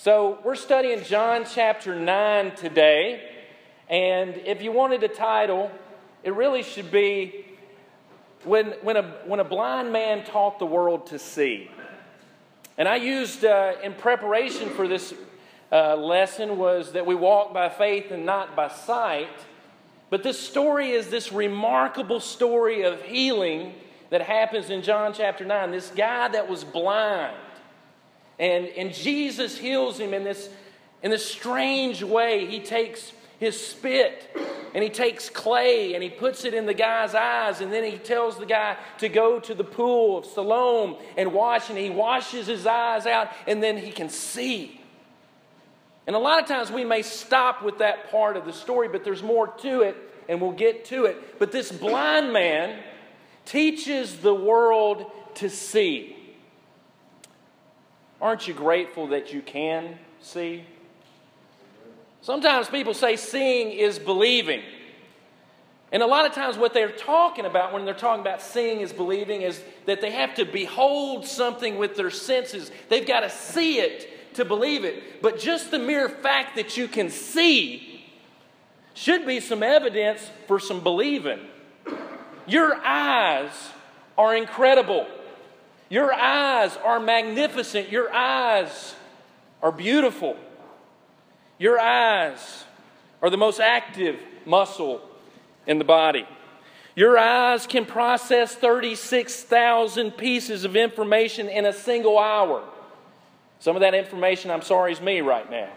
So, we're studying John chapter 9 today. And if you wanted a title, it really should be When, when, a, when a Blind Man Taught the World to See. And I used uh, in preparation for this uh, lesson was that we walk by faith and not by sight. But this story is this remarkable story of healing that happens in John chapter 9. This guy that was blind and, and Jesus heals him in this, in this strange way. He takes his spit and he takes clay and he puts it in the guy's eyes and then he tells the guy to go to the pool of Siloam and wash and he washes his eyes out and then he can see. And a lot of times we may stop with that part of the story, but there's more to it and we'll get to it. But this blind man teaches the world to see. Aren't you grateful that you can see? Sometimes people say seeing is believing. And a lot of times, what they're talking about when they're talking about seeing is believing is that they have to behold something with their senses. They've got to see it to believe it. But just the mere fact that you can see should be some evidence for some believing. Your eyes are incredible. Your eyes are magnificent. Your eyes are beautiful. Your eyes are the most active muscle in the body. Your eyes can process 36,000 pieces of information in a single hour. Some of that information, I'm sorry, is me right now.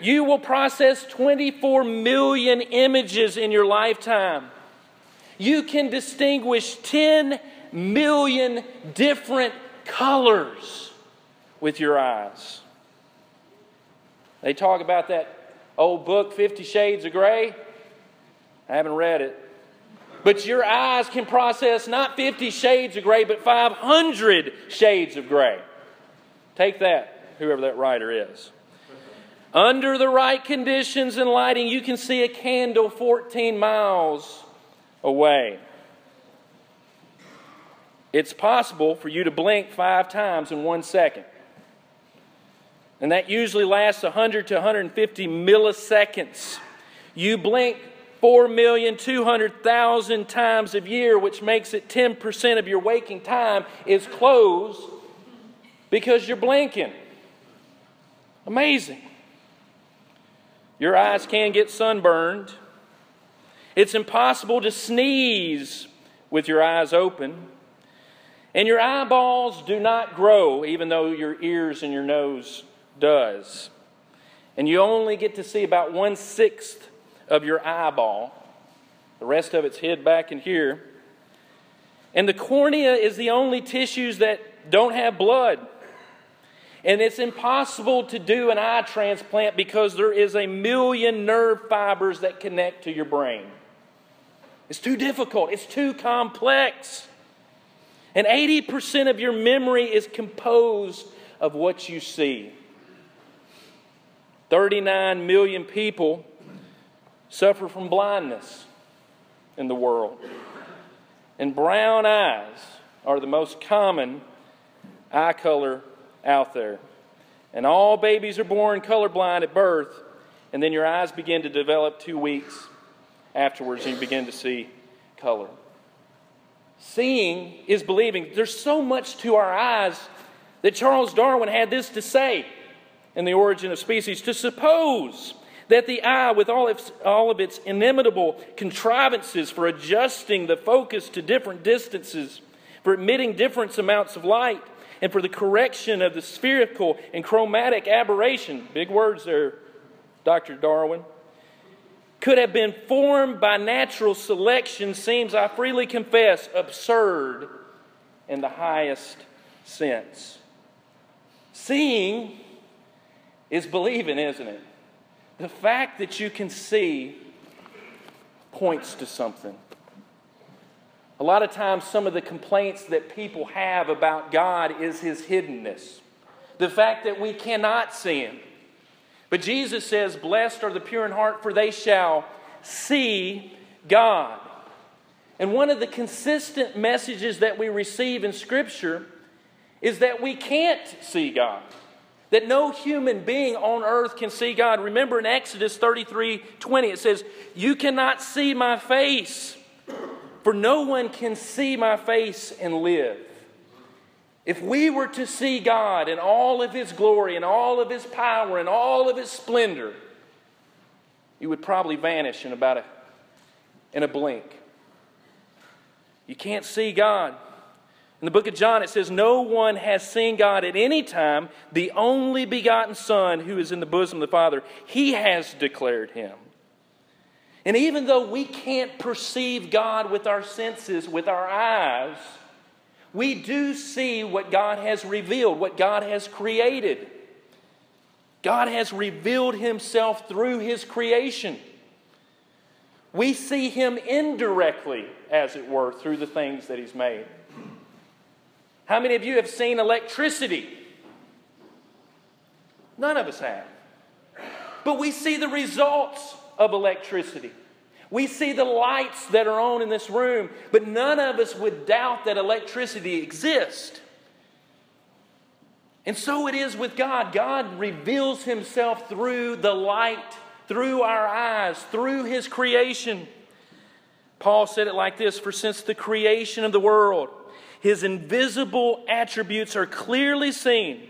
You will process 24 million images in your lifetime you can distinguish 10 million different colors with your eyes. They talk about that old book, Fifty Shades of Grey. I haven't read it. But your eyes can process not 50 shades of gray, but 500 shades of gray. Take that, whoever that writer is. Under the right conditions and lighting, you can see a candle 14 miles away. It's possible for you to blink five times in one second. And that usually lasts 100 to 150 milliseconds. You blink 4,200,000 times a year, which makes it 10% of your waking time is closed because you're blinking. Amazing. Your eyes can get sunburned. It's impossible to sneeze with your eyes open. And your eyeballs do not grow, even though your ears and your nose does. And you only get to see about one sixth of your eyeball. The rest of it's hid back in here. And the cornea is the only tissues that don't have blood. And it's impossible to do an eye transplant because there is a million nerve fibers that connect to your brain. It's too difficult, it's too complex. And 80% of your memory is composed of what you see. 39 million people suffer from blindness in the world. And brown eyes are the most common eye color out there. And all babies are born colorblind at birth, and then your eyes begin to develop two weeks afterwards and you begin to see color. Seeing is believing. There's so much to our eyes that Charles Darwin had this to say in The Origin of Species to suppose that the eye, with all, its, all of its inimitable contrivances for adjusting the focus to different distances, for emitting different amounts of light, and for the correction of the spherical and chromatic aberration, big words there, Dr. Darwin, could have been formed by natural selection seems, I freely confess, absurd in the highest sense. Seeing is believing, isn't it? The fact that you can see points to something. A lot of times, some of the complaints that people have about God is his hiddenness. The fact that we cannot see him. But Jesus says, Blessed are the pure in heart, for they shall see God. And one of the consistent messages that we receive in Scripture is that we can't see God. That no human being on earth can see God. Remember in Exodus 33 20, it says, You cannot see my face, for no one can see my face and live. If we were to see God in all of His glory and all of His power and all of His splendor, you would probably vanish in about a, in a blink. You can't see God. In the book of John, it says, No one has seen God at any time, the only begotten Son who is in the bosom of the Father. He has declared him. And even though we can't perceive God with our senses, with our eyes, we do see what God has revealed, what God has created. God has revealed himself through his creation. We see him indirectly, as it were, through the things that he's made. How many of you have seen electricity? None of us have. But we see the results of electricity. We see the lights that are on in this room, but none of us would doubt that electricity exists. And so it is with God. God reveals himself through the light, through our eyes, through his creation. Paul said it like this For since the creation of the world, his invisible attributes are clearly seen,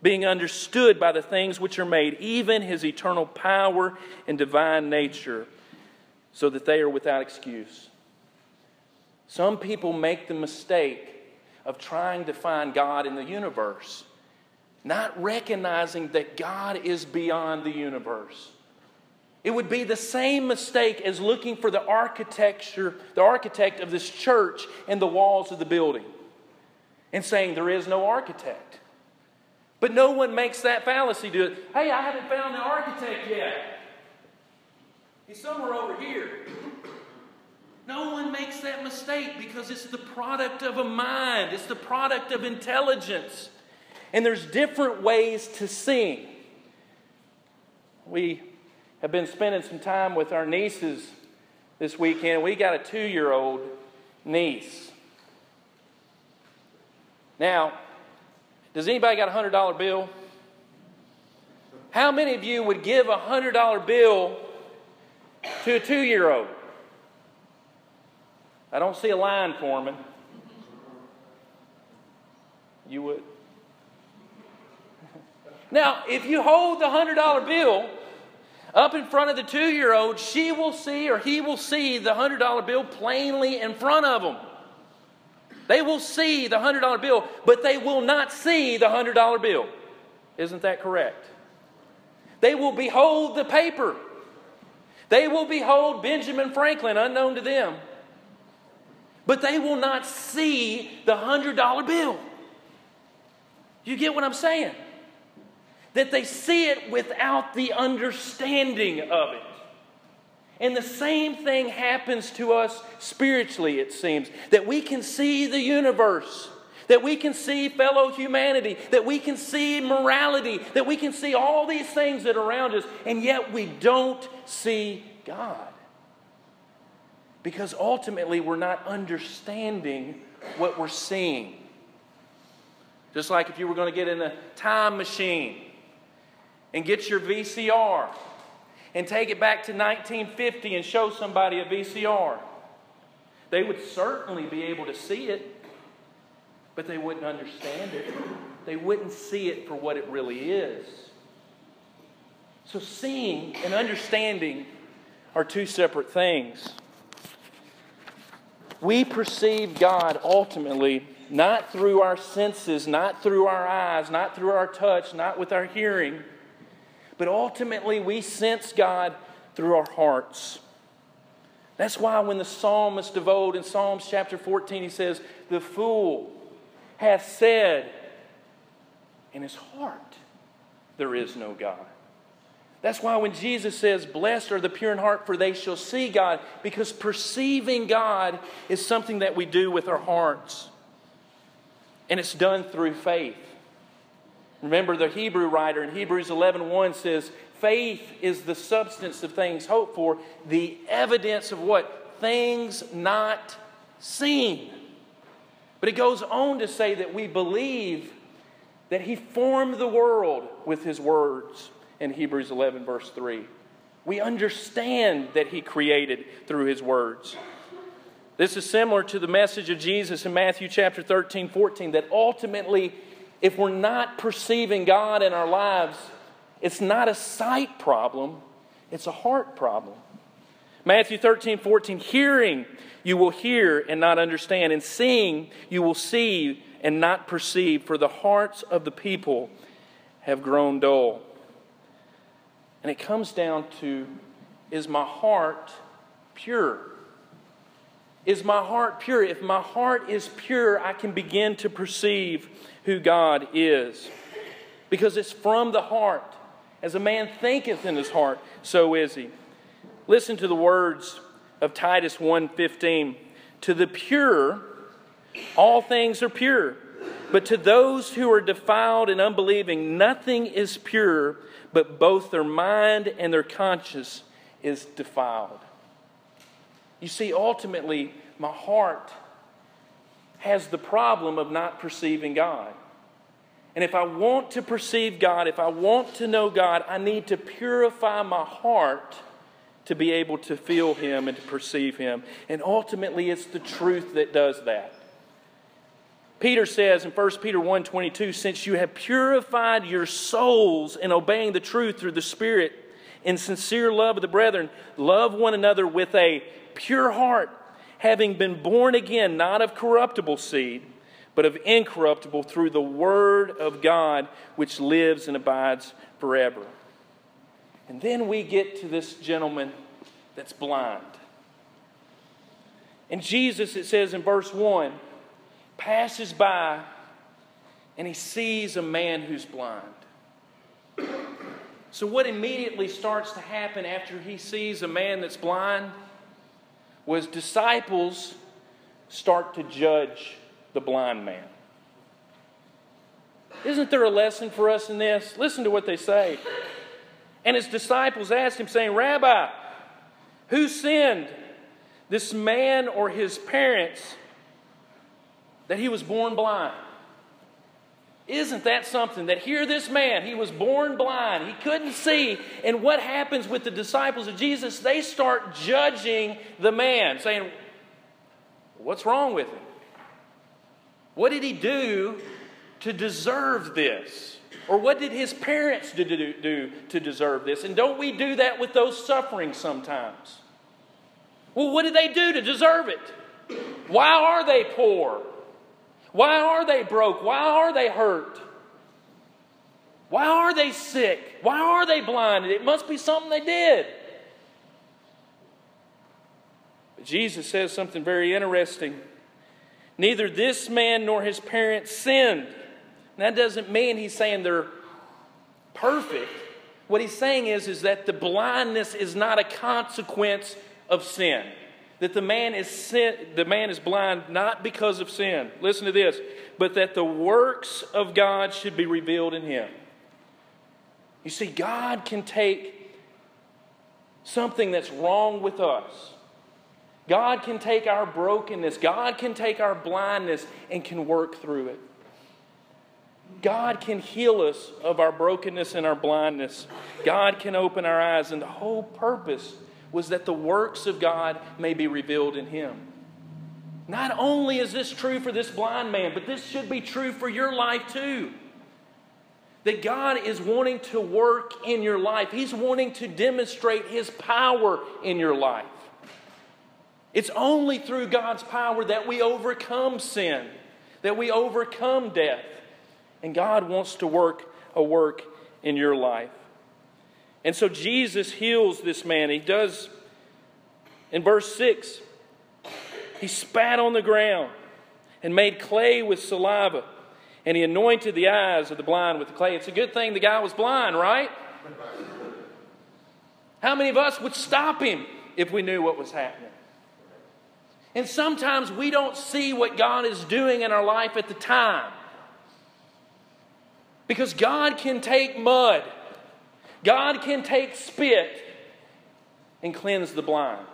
being understood by the things which are made, even his eternal power and divine nature, so that they are without excuse. Some people make the mistake of trying to find God in the universe, not recognizing that God is beyond the universe. It would be the same mistake as looking for the architecture, the architect of this church and the walls of the building and saying there is no architect. But no one makes that fallacy do it. Hey, I haven't found the architect yet. He's somewhere over here. No one makes that mistake because it's the product of a mind, it's the product of intelligence. And there's different ways to sing. We have been spending some time with our nieces this weekend. We got a two year old niece. Now, does anybody got a $100 bill? How many of you would give a $100 bill to a two year old? I don't see a line forming. You would. Now, if you hold the $100 bill up in front of the two year old, she will see or he will see the $100 bill plainly in front of them. They will see the $100 bill, but they will not see the $100 bill. Isn't that correct? They will behold the paper. They will behold Benjamin Franklin, unknown to them. But they will not see the $100 bill. You get what I'm saying? that they see it without the understanding of it. And the same thing happens to us spiritually, it seems, that we can see the universe, that we can see fellow humanity, that we can see morality, that we can see all these things that are around us, and yet we don't see God. Because ultimately, we're not understanding what we're seeing. Just like if you were going to get in a time machine and get your VCR and take it back to 1950 and show somebody a VCR. They would certainly be able to see it, but they wouldn't understand it. They wouldn't see it for what it really is. So, seeing and understanding are two separate things. We perceive God ultimately not through our senses, not through our eyes, not through our touch, not with our hearing but ultimately we sense God through our hearts. That's why when the psalmist devote in Psalms chapter 14, he says, The fool hath said in his heart, There is no God. That's why when Jesus says, Blessed are the pure in heart, for they shall see God, because perceiving God is something that we do with our hearts. And it's done through faith. Remember, the Hebrew writer in Hebrews 11 1 says, Faith is the substance of things hoped for, the evidence of what? Things not seen. But it goes on to say that we believe that He formed the world with His words in Hebrews 11, verse 3. We understand that He created through His words. This is similar to the message of Jesus in Matthew chapter 13, 14, that ultimately, if we're not perceiving God in our lives, it's not a sight problem, it's a heart problem. Matthew 13, 14, hearing you will hear and not understand, and seeing you will see and not perceive, for the hearts of the people have grown dull. And it comes down to is my heart pure? Is my heart pure? If my heart is pure, I can begin to perceive who God is. Because it's from the heart. As a man thinketh in his heart, so is he. Listen to the words of Titus 1:15. To the pure, all things are pure. But to those who are defiled and unbelieving, nothing is pure, but both their mind and their conscience is defiled. You see, ultimately, my heart has the problem of not perceiving God. And if I want to perceive God, if I want to know God, I need to purify my heart to be able to feel Him and to perceive Him. And ultimately, it's the truth that does that. Peter says in 1 Peter 1:22, since you have purified your souls in obeying the truth through the Spirit in sincere love of the brethren, love one another with a pure heart, having been born again, not of corruptible seed, but of incorruptible through the word of God which lives and abides forever. And then we get to this gentleman that's blind. And Jesus, it says in verse 1, passes by and he sees a man who's blind. So, what immediately starts to happen after he sees a man that's blind was disciples start to judge the blind man. Isn't there a lesson for us in this? Listen to what they say. And his disciples asked him, saying, Rabbi, who sinned, this man or his parents, that he was born blind? Isn't that something? That here, this man, he was born blind, he couldn't see. And what happens with the disciples of Jesus? They start judging the man, saying, What's wrong with him? What did he do to deserve this? Or what did his parents do, do, do, to deserve this? And don't we do that with those suffering sometimes? Well, what did they do to deserve it? Why are they poor? Why are they broke? Why are they hurt? Why are they sick? Why are they blinded? It must be something they did. But Jesus says something very interesting. Neither this man nor his parents sinned that doesn't mean he's saying they're perfect. What he's saying is, is that the blindness is not a consequence of sin. That the man is sin, the man is blind not because of sin. Listen to this, but that the works of God should be revealed in him. You see, God can take something that's wrong with us. God can take our brokenness, God can take our blindness and can work through it. God can heal us of our brokenness and our blindness. God can open our eyes. And the whole purpose was that the works of God may be revealed in him. Not only is this true for this blind man, but this should be true for your life too. That God is wanting to work in your life, He's wanting to demonstrate His power in your life. It's only through God's power that we overcome sin, that we overcome death. And God wants to work a work in your life. And so Jesus heals this man. He does, in verse 6, he spat on the ground and made clay with saliva, and he anointed the eyes of the blind with the clay. It's a good thing the guy was blind, right? How many of us would stop him if we knew what was happening? And sometimes we don't see what God is doing in our life at the time. Because God can take mud, God can take spit and cleanse the blind.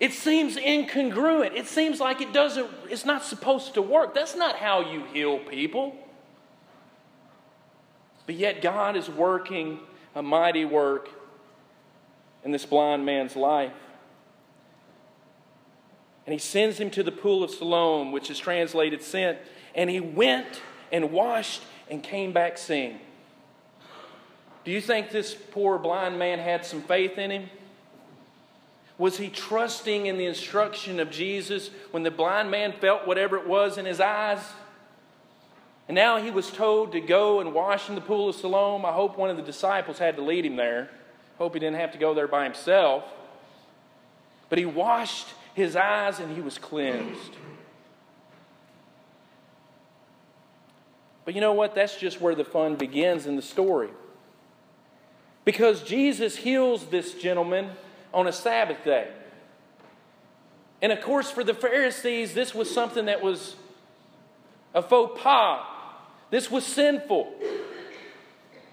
It seems incongruent. It seems like it doesn't, it's not supposed to work. That's not how you heal people. But yet, God is working a mighty work in this blind man's life. And he sends him to the pool of Siloam, which is translated sent, and he went and washed and came back seeing. Do you think this poor blind man had some faith in him? Was he trusting in the instruction of Jesus when the blind man felt whatever it was in his eyes? And now he was told to go and wash in the pool of Siloam. I hope one of the disciples had to lead him there. Hope he didn't have to go there by himself. But he washed his eyes and he was cleansed. But you know what? That's just where the fun begins in the story. Because Jesus heals this gentleman on a Sabbath day. And of course, for the Pharisees, this was something that was a faux pas. This was sinful.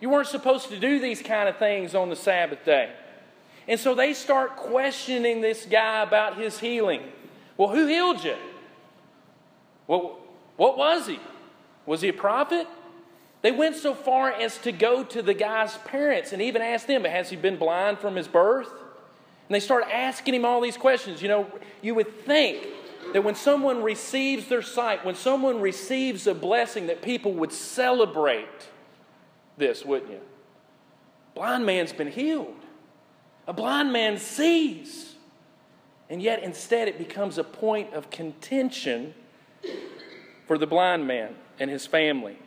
You weren't supposed to do these kind of things on the Sabbath day. And so they start questioning this guy about his healing. Well, who healed you? Well, what was he? Was he a prophet? They went so far as to go to the guy's parents and even ask them, Has he been blind from his birth? And they start asking him all these questions. You know, you would think that when someone receives their sight, when someone receives a blessing, that people would celebrate this, wouldn't you? Blind man's been healed. A blind man sees. And yet, instead, it becomes a point of contention for the blind man and his family.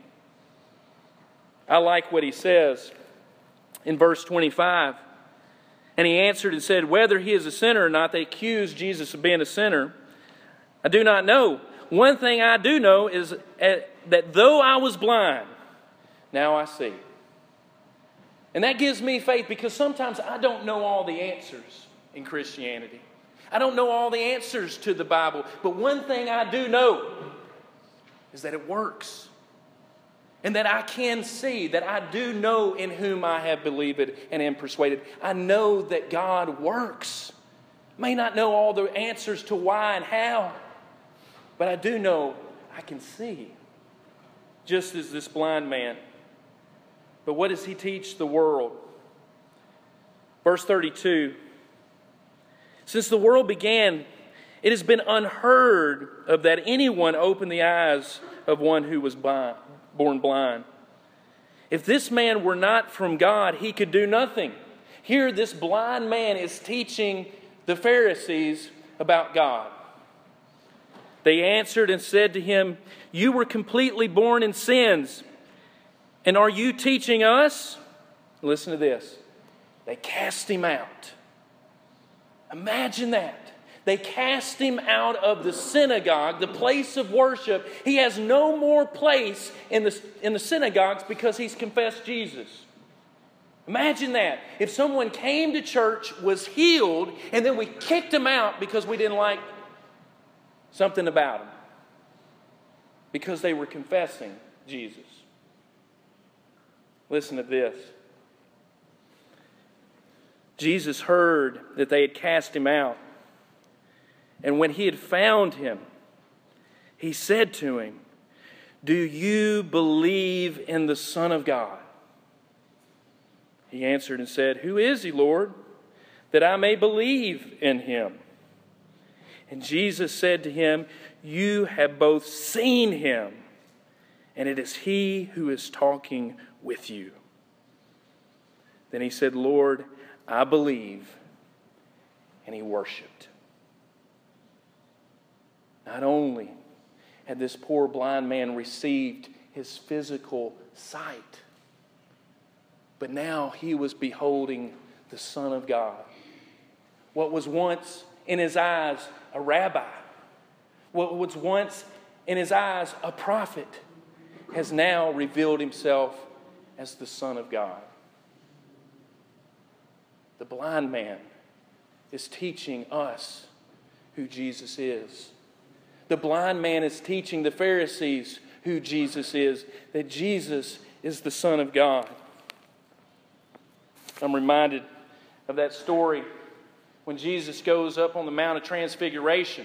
I like what he says in verse 25. And he answered and said, Whether he is a sinner or not, they accuse Jesus of being a sinner. I do not know. One thing I do know is that though I was blind, now I see. And that gives me faith because sometimes I don't know all the answers in Christianity. I don't know all the answers to the Bible. But one thing I do know is that it works and that I can see, that I do know in whom I have believed and am persuaded. I know that God works. May not know all the answers to why and how, but I do know I can see, just as this blind man. But what does he teach the world? Verse 32 Since the world began, it has been unheard of that anyone opened the eyes of one who was blind born blind. If this man were not from God, he could do nothing. Here, this blind man is teaching the Pharisees about God. They answered and said to him, You were completely born in sins, and are you teaching us? Listen to this. They cast him out. Imagine that. They cast him out of the synagogue, the place of worship. He has no more place in the, in the synagogues because he's confessed Jesus. Imagine that. If someone came to church, was healed, and then we kicked him out because we didn't like something about him. Because they were confessing Jesus. Listen to this. Jesus heard that they had cast him out. And when he had found him, he said to him, Do you believe in the Son of God? He answered and said, Who is he, Lord, that I may believe in him? And Jesus said to him, You have both seen him, and it is he who is talking with you. Then he said, Lord, I believe. And he worshiped. Not only had this poor blind man received his physical sight, but now he was beholding the Son of God. What was once in his eyes a rabbi, what was once in his eyes a prophet, has now revealed himself as the Son of God. The blind man is teaching us who Jesus is. The blind man is teaching the Pharisees who Jesus is, that Jesus is the Son of God. I'm reminded of that story when Jesus goes up on the Mount of Transfiguration.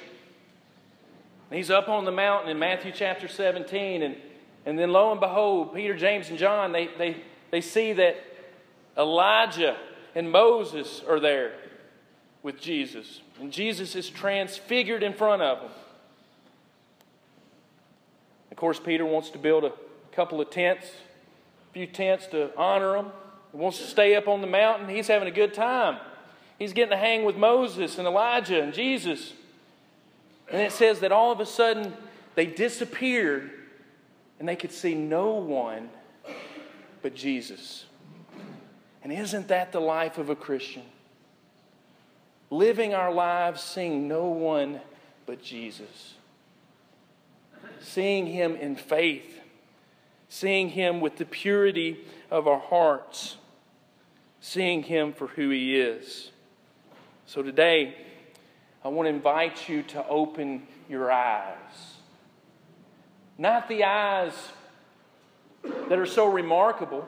he's up on the mountain in Matthew chapter 17, and, and then lo and behold, Peter, James, and John, they, they, they see that Elijah and Moses are there with Jesus. And Jesus is transfigured in front of them. Of course, Peter wants to build a couple of tents, a few tents to honor him. He wants to stay up on the mountain. He's having a good time. He's getting to hang with Moses and Elijah and Jesus. And it says that all of a sudden they disappeared and they could see no one but Jesus. And isn't that the life of a Christian? Living our lives seeing no one but Jesus. Seeing Him in faith. Seeing Him with the purity of our hearts. Seeing Him for who He is. So today, I want to invite you to open your eyes. Not the eyes that are so remarkable,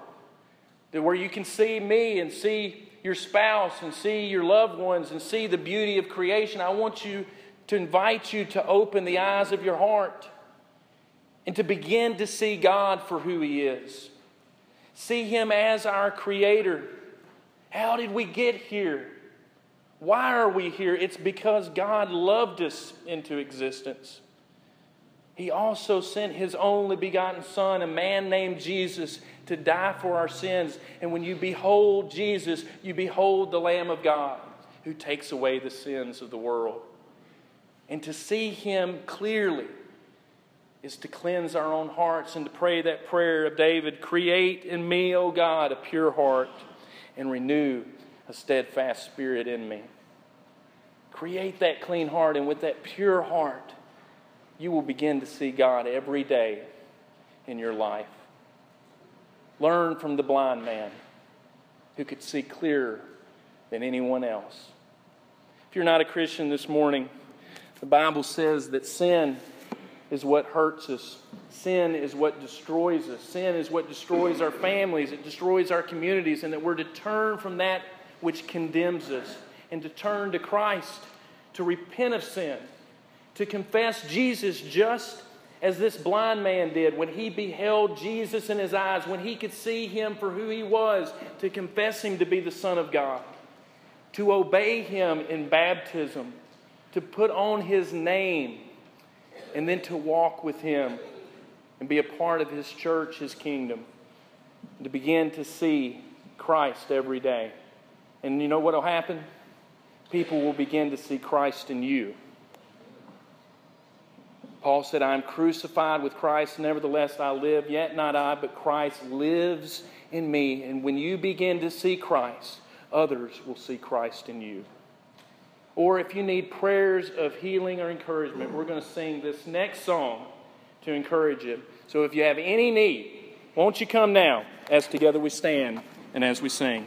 that where you can see me and see your spouse and see your loved ones and see the beauty of creation. I want you to invite you to open the eyes of your heart and to begin to see God for who He is. See Him as our Creator. How did we get here? Why are we here? It's because God loved us into existence. He also sent His only begotten Son, a man named Jesus, to die for our sins. And when you behold Jesus, you behold the Lamb of God who takes away the sins of the world. And to see Him clearly is to cleanse our own hearts and to pray that prayer of David Create in me, O God, a pure heart and renew a steadfast spirit in me. Create that clean heart, and with that pure heart, you will begin to see God every day in your life. Learn from the blind man who could see clearer than anyone else. If you're not a Christian this morning, the Bible says that sin is what hurts us. Sin is what destroys us. Sin is what destroys our families. It destroys our communities, and that we're to turn from that which condemns us and to turn to Christ, to repent of sin, to confess Jesus just as this blind man did when he beheld Jesus in his eyes, when he could see him for who he was, to confess him to be the Son of God, to obey him in baptism, to put on his name, and then to walk with him and be a part of his church, his kingdom, to begin to see Christ every day. And you know what will happen? People will begin to see Christ in you. Paul said, I am crucified with Christ, nevertheless I live, yet not I, but Christ lives in me. And when you begin to see Christ, others will see Christ in you. Or if you need prayers of healing or encouragement, we're going to sing this next song to encourage you. So if you have any need, won't you come now as together we stand and as we sing?